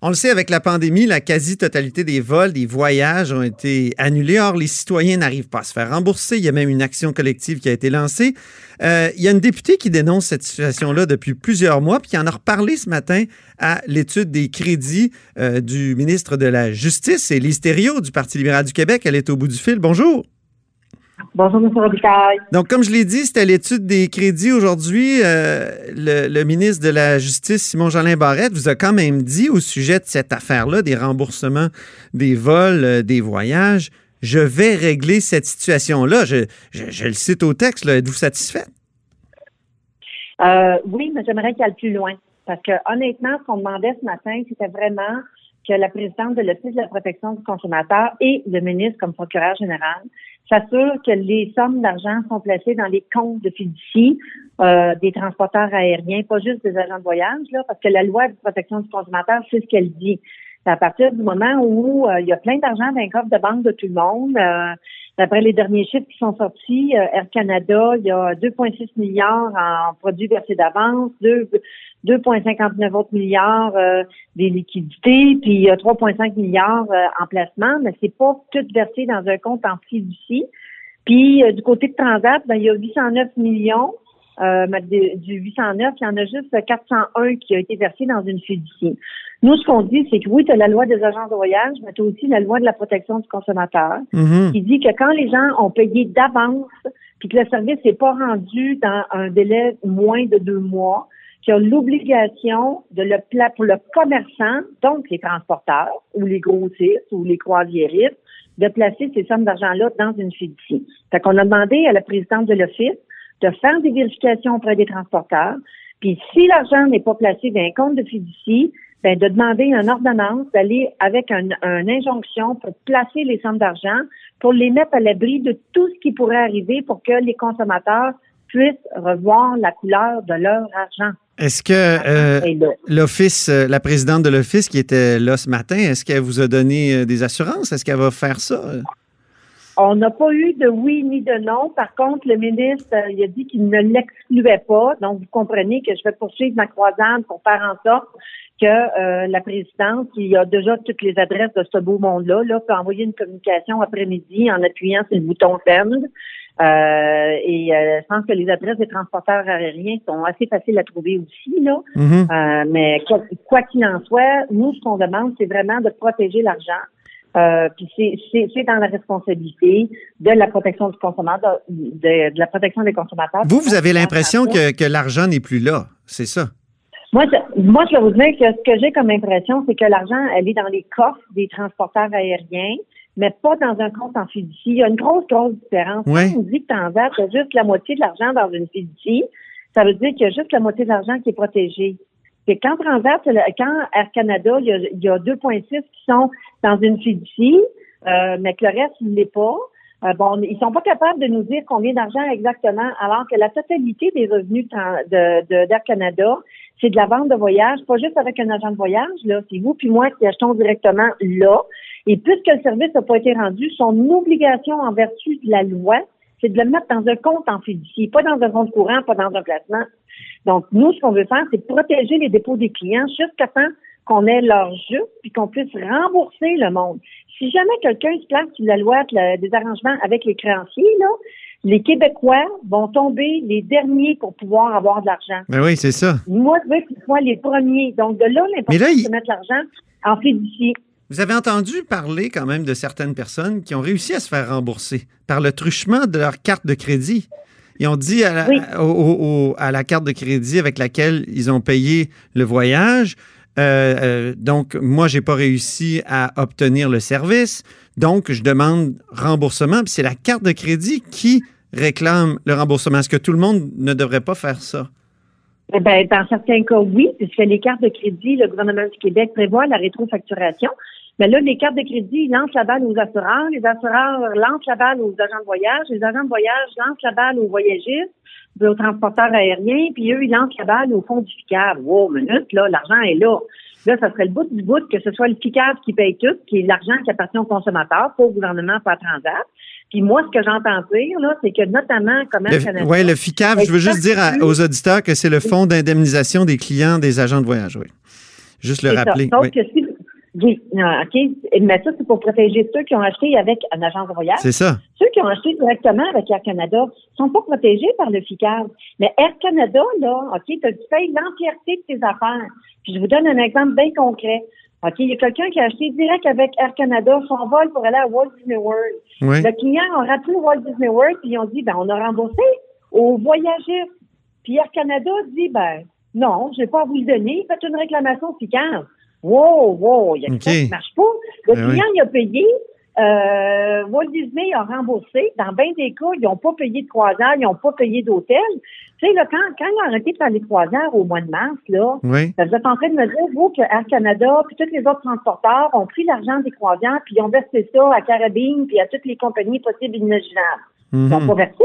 On le sait, avec la pandémie, la quasi-totalité des vols, des voyages ont été annulés. Or, les citoyens n'arrivent pas à se faire rembourser. Il y a même une action collective qui a été lancée. Euh, il y a une députée qui dénonce cette situation-là depuis plusieurs mois, puis qui en a reparlé ce matin à l'étude des crédits euh, du ministre de la Justice, et Thériault du Parti libéral du Québec. Elle est au bout du fil. Bonjour. Bonjour, M. Robitaille. Donc, comme je l'ai dit, c'était l'étude des crédits aujourd'hui. Euh, le, ministre de la Justice, Simon-Jolin Barrette, vous a quand même dit au sujet de cette affaire-là, des remboursements des vols, euh, des voyages, je vais régler cette situation-là. Je, le cite au texte. Êtes-vous satisfaite? Euh, oui, mais j'aimerais qu'il aille plus loin. Parce que honnêtement, ce qu'on demandait ce matin, c'était vraiment que la présidente de l'Office de la protection du consommateur et le ministre comme procureur général s'assurent que les sommes d'argent sont placées dans les comptes de fiducie euh, des transporteurs aériens, pas juste des agents de voyage, là, parce que la loi de protection du consommateur, c'est ce qu'elle dit. À partir du moment où euh, il y a plein d'argent dans les coffre de banque de tout le monde. Euh, D'après les derniers chiffres qui sont sortis, euh, Air Canada, il y a 2,6 milliards en produits versés d'avance, 2,59 autres milliards euh, des liquidités, puis il y a 3,5 milliards euh, en placement, mais c'est pas tout versé dans un compte en fiducie. Puis du côté de Transat, ben, il y a 809 millions euh, du 809, il y en a juste 401 qui a été versé dans une fiducie. Nous, ce qu'on dit, c'est que oui, tu as la loi des agents de voyage, mais tu as aussi la loi de la protection du consommateur mm-hmm. qui dit que quand les gens ont payé d'avance puis que le service n'est pas rendu dans un délai moins de deux mois, qu'il y a l'obligation de le pour le commerçant, donc les transporteurs ou les grossistes ou les croisiéristes, de placer ces sommes d'argent-là dans une fiducie. Fait qu'on a demandé à la présidente de l'Office de faire des vérifications auprès des transporteurs. Puis si l'argent n'est pas placé dans un compte de fiducie, ben, de demander une ordonnance, d'aller avec une injonction pour placer les sommes d'argent, pour les mettre à l'abri de tout ce qui pourrait arriver pour que les consommateurs puissent revoir la couleur de leur argent. Est-ce que euh, l'office, euh, la présidente de l'office qui était là ce matin, est-ce qu'elle vous a donné euh, des assurances? Est-ce qu'elle va faire ça? On n'a pas eu de oui ni de non. Par contre, le ministre, il a dit qu'il ne l'excluait pas. Donc, vous comprenez que je vais poursuivre ma croisade pour faire en sorte que euh, la présidente, qui a déjà toutes les adresses de ce beau monde-là, là, peut envoyer une communication après-midi en appuyant sur le bouton send. Euh, et je pense que les adresses des transporteurs aériens sont assez faciles à trouver aussi, là. Mm-hmm. mais quoi qu'il en soit, nous, ce qu'on demande, c'est vraiment de protéger l'argent. Euh, puis c'est dans la responsabilité de la protection du consommateur, de, la protection des consommateurs. Vous, vous avez l'impression que, que l'argent n'est plus là, c'est ça? Moi, je, moi, je vais vous dire que ce que j'ai comme impression, c'est que l'argent, elle est dans les coffres des transporteurs aériens, mais pas dans un compte en fiducie. Il y a une grosse, grosse différence. Oui. Quand on dit que tu as juste la moitié de l'argent dans une fiducie, ça veut dire qu'il y a juste la moitié de l'argent qui est protégé quand Transat, quand Air Canada, il y a, 2,6 qui sont dans une fiducie, euh, mais que le reste, il l'est pas. Euh, bon, ils sont pas capables de nous dire combien d'argent exactement, alors que la totalité des revenus de, d'Air Canada, c'est de la vente de voyage, pas juste avec un agent de voyage, là. C'est vous puis moi qui achetons directement là. Et puisque le service n'a pas été rendu, son obligation en vertu de la loi, c'est de le mettre dans un compte en fiducie, pas dans un compte courant, pas dans un placement. Donc, nous, ce qu'on veut faire, c'est protéger les dépôts des clients jusqu'à temps qu'on ait leur jeu puis qu'on puisse rembourser le monde. Si jamais quelqu'un se place sur la loi des arrangements avec les créanciers, là, les Québécois vont tomber les derniers pour pouvoir avoir de l'argent. Ben oui, c'est ça. Moi, je veux qu'ils soient les premiers. Donc, de là, l'importance de mettre l'argent en fiducie. Vous avez entendu parler quand même de certaines personnes qui ont réussi à se faire rembourser par le truchement de leur carte de crédit. Ils ont dit à la, carte de crédit avec laquelle ils ont payé le voyage, euh, euh, donc, moi, j'ai pas réussi à obtenir le service. Donc, je demande remboursement. Puis c'est la carte de crédit qui réclame le remboursement. Est-ce que tout le monde ne devrait pas faire ça? Eh ben, dans certains cas, oui, puisque les cartes de crédit, le gouvernement du Québec prévoit la rétrofacturation. Mais là, les cartes de crédit lancent la balle aux assureurs, les assureurs lancent la balle aux agents de voyage, les agents de voyage lancent la balle aux voyagistes, aux transporteurs aériens, puis eux, ils lancent la balle au fond du FICAV. Wow, minute, là, l'argent est là. Là, ça serait le bout du bout que ce soit le FICAV qui paye tout, qui est l'argent qui appartient aux consommateurs, pas au gouvernement, pas à Transat. Puis moi, ce que j'entends dire, là, c'est que notamment, comment Oui, le FICAV, je veux juste dire aux auditeurs que c'est le fonds d'indemnisation des clients des agents de voyage, oui. Juste le rappeler. oui. que si, oui, OK. Mais ça, c'est pour protéger ceux qui ont acheté avec un agent de voyage. C'est ça. Ceux qui ont acheté directement avec Air Canada sont pas protégés par le FICAV. Mais Air Canada, là, OK, tu payes l'entièreté de tes affaires. Puis je vous donne un exemple bien concret. OK, il y a quelqu'un qui a acheté direct avec Air Canada son vol pour aller à Walt Disney World. Le client a rappelé Walt Disney World puis ils ont dit ben on a remboursé aux voyageurs. Puis Air Canada dit ben non, je vais pas à vous le donner, faites une réclamation FICAV. Wow, wow, il y a quelque chose qui marche pas. Le ben client, il a payé. Euh, Walt Disney a remboursé. Dans bien des cas, ils n'ont pas payé de croisière, ils n'ont pas payé d'hôtel. Tu sais, là, quand, quand ils ont arrêté de faire les croisières au mois de mars, là, oui. vous êtes en train de me dire, vous, que Air Canada, puis tous les autres transporteurs ont pris l'argent des croisières, puis ils ont versé ça à Carabine, puis à toutes les compagnies possibles et imaginables. Ils n'ont Mhm. pas versé.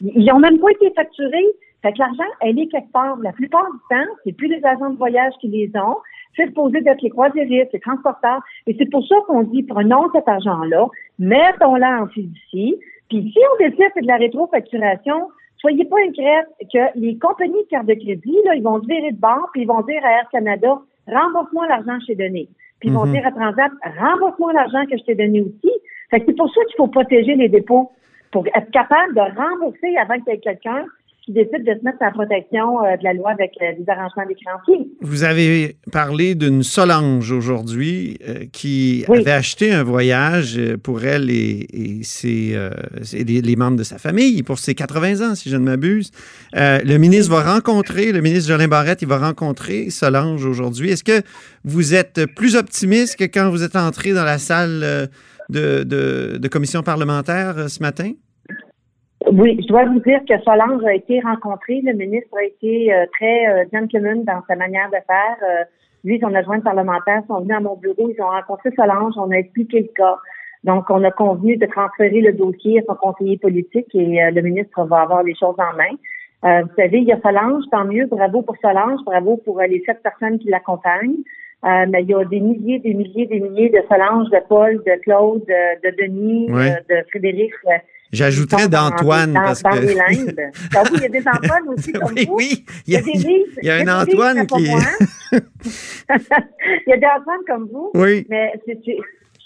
Ils n'ont même pas été facturés. Fait que l'argent, elle est quelque part. La plupart du temps, c'est plus les agents de voyage qui les ont. C'est supposé d'être les croisiéristes, les transporteurs. Et c'est pour ça qu'on dit, prenons cet argent-là, mettons-le en fiducie. Puis si on décide c'est de la rétrofacturation, soyez pas inquiets que les compagnies de carte de crédit, là, ils vont se virer de bord, puis ils vont dire à Air Canada, rembourse-moi l'argent que je t'ai donné. Puis ils vont Mhm. dire à Transat, rembourse-moi l'argent que je t'ai donné aussi. Fait que c'est pour ça qu'il faut protéger les dépôts, pour être capable de rembourser avant qu'il y ait quelqu'un qui décide de se mettre à la protection euh, de la loi avec euh, les arrangements des créanciers. Vous avez parlé d'une Solange aujourd'hui euh, qui Oui. avait acheté un voyage euh, pour elle et, et ses, euh, les, les membres de sa famille pour ses 80 ans, si je ne m'abuse. Euh, le ministre va rencontrer, le ministre Jolin Barrette, il va rencontrer Solange aujourd'hui. Est-ce que vous êtes plus optimiste que quand vous êtes entré dans la salle euh, de, de, de commission parlementaire euh, ce matin? Oui, je dois vous dire que Solange a été rencontré. Le ministre a été euh, très euh, gentleman dans sa manière de faire. Euh, lui, son adjoint parlementaire sont venus à mon bureau. Ils ont rencontré Solange. On a expliqué le cas. Donc, on a convenu de transférer le dossier à son conseiller politique et euh, le ministre va avoir les choses en main. Euh, vous savez, il y a Solange, tant mieux. Bravo pour Solange. Bravo pour euh, les sept personnes qui l'accompagnent. Euh, mais il y a des milliers, des milliers, des milliers de Solange, de Paul, de Claude, de, de Denis, de Frédéric. J'ajouterais d'Antoine dans, parce dans que... oui, il y a des Antoine aussi comme oui, vous. oui, il y a, des il y a un Antoine qui... il y a des Antoine comme vous. oui. Mais c'est-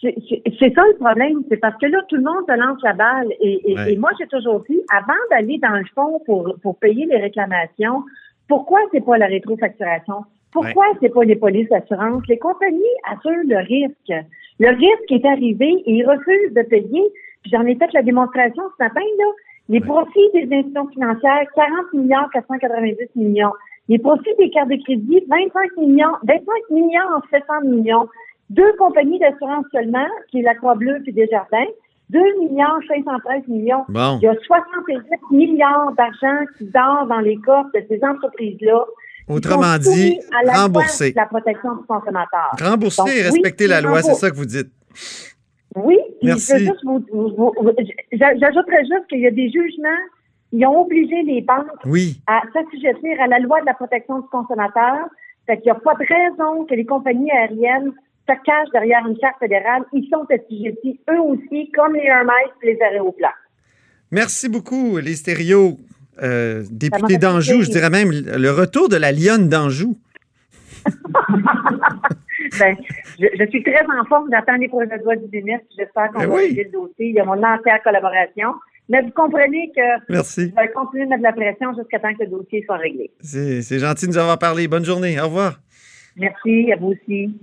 ça le problème, c'est parce que là, tout le monde se lance la balle. Et, et, Ouais. et moi, j'ai toujours dit, avant d'aller dans le fond pour, pour payer les réclamations, pourquoi c'est pas la rétrofacturation? Pourquoi c'est pas les polices d'assurance? Les compagnies assurent le risque. Le risque est arrivé et ils refusent de payer. J'en ai fait la démonstration ce matin, là. Les Ouais. profits des institutions financières, 40 milliards 490 millions. Les profits des cartes de crédit, 25 millions, 25 millions 700 millions. Deux compagnies d'assurance seulement, qui est la Croix-Bleue et Desjardins, 2 milliards 513 millions. Bon. Il y a 68 milliards d'argent qui dort dans les coffres de ces entreprises-là. Autrement dit, à rembourser. la protection du consommateur. Rembourser Donc, et oui, respecter la loi, c'est ça que vous dites. Oui, Merci. j'ajouterais juste qu'il y a des jugements, ils ont obligé les banques Oui. à s'assujettir à la loi de la protection du consommateur. Fait qu'il n'y a pas de raison que les compagnies aériennes se cachent derrière une carte fédérale. Ils sont assujettis, eux aussi, comme les Hermès et les aéroplans. Merci beaucoup, les stéréos. Euh, député d'Anjou, je dirais même le retour de la lionne d'Anjou. Ben, je, je suis très en forme, j'attends les projets de loi du ministre, j'espère qu'on Ben va oui. régler le dossier. Il y a mon entière collaboration. Mais vous comprenez que Merci. je vais continuer de mettre de la pression jusqu'à temps que le dossier soit réglé. C'est gentil de nous avoir parlé. Bonne journée. Au revoir. Merci, à vous aussi.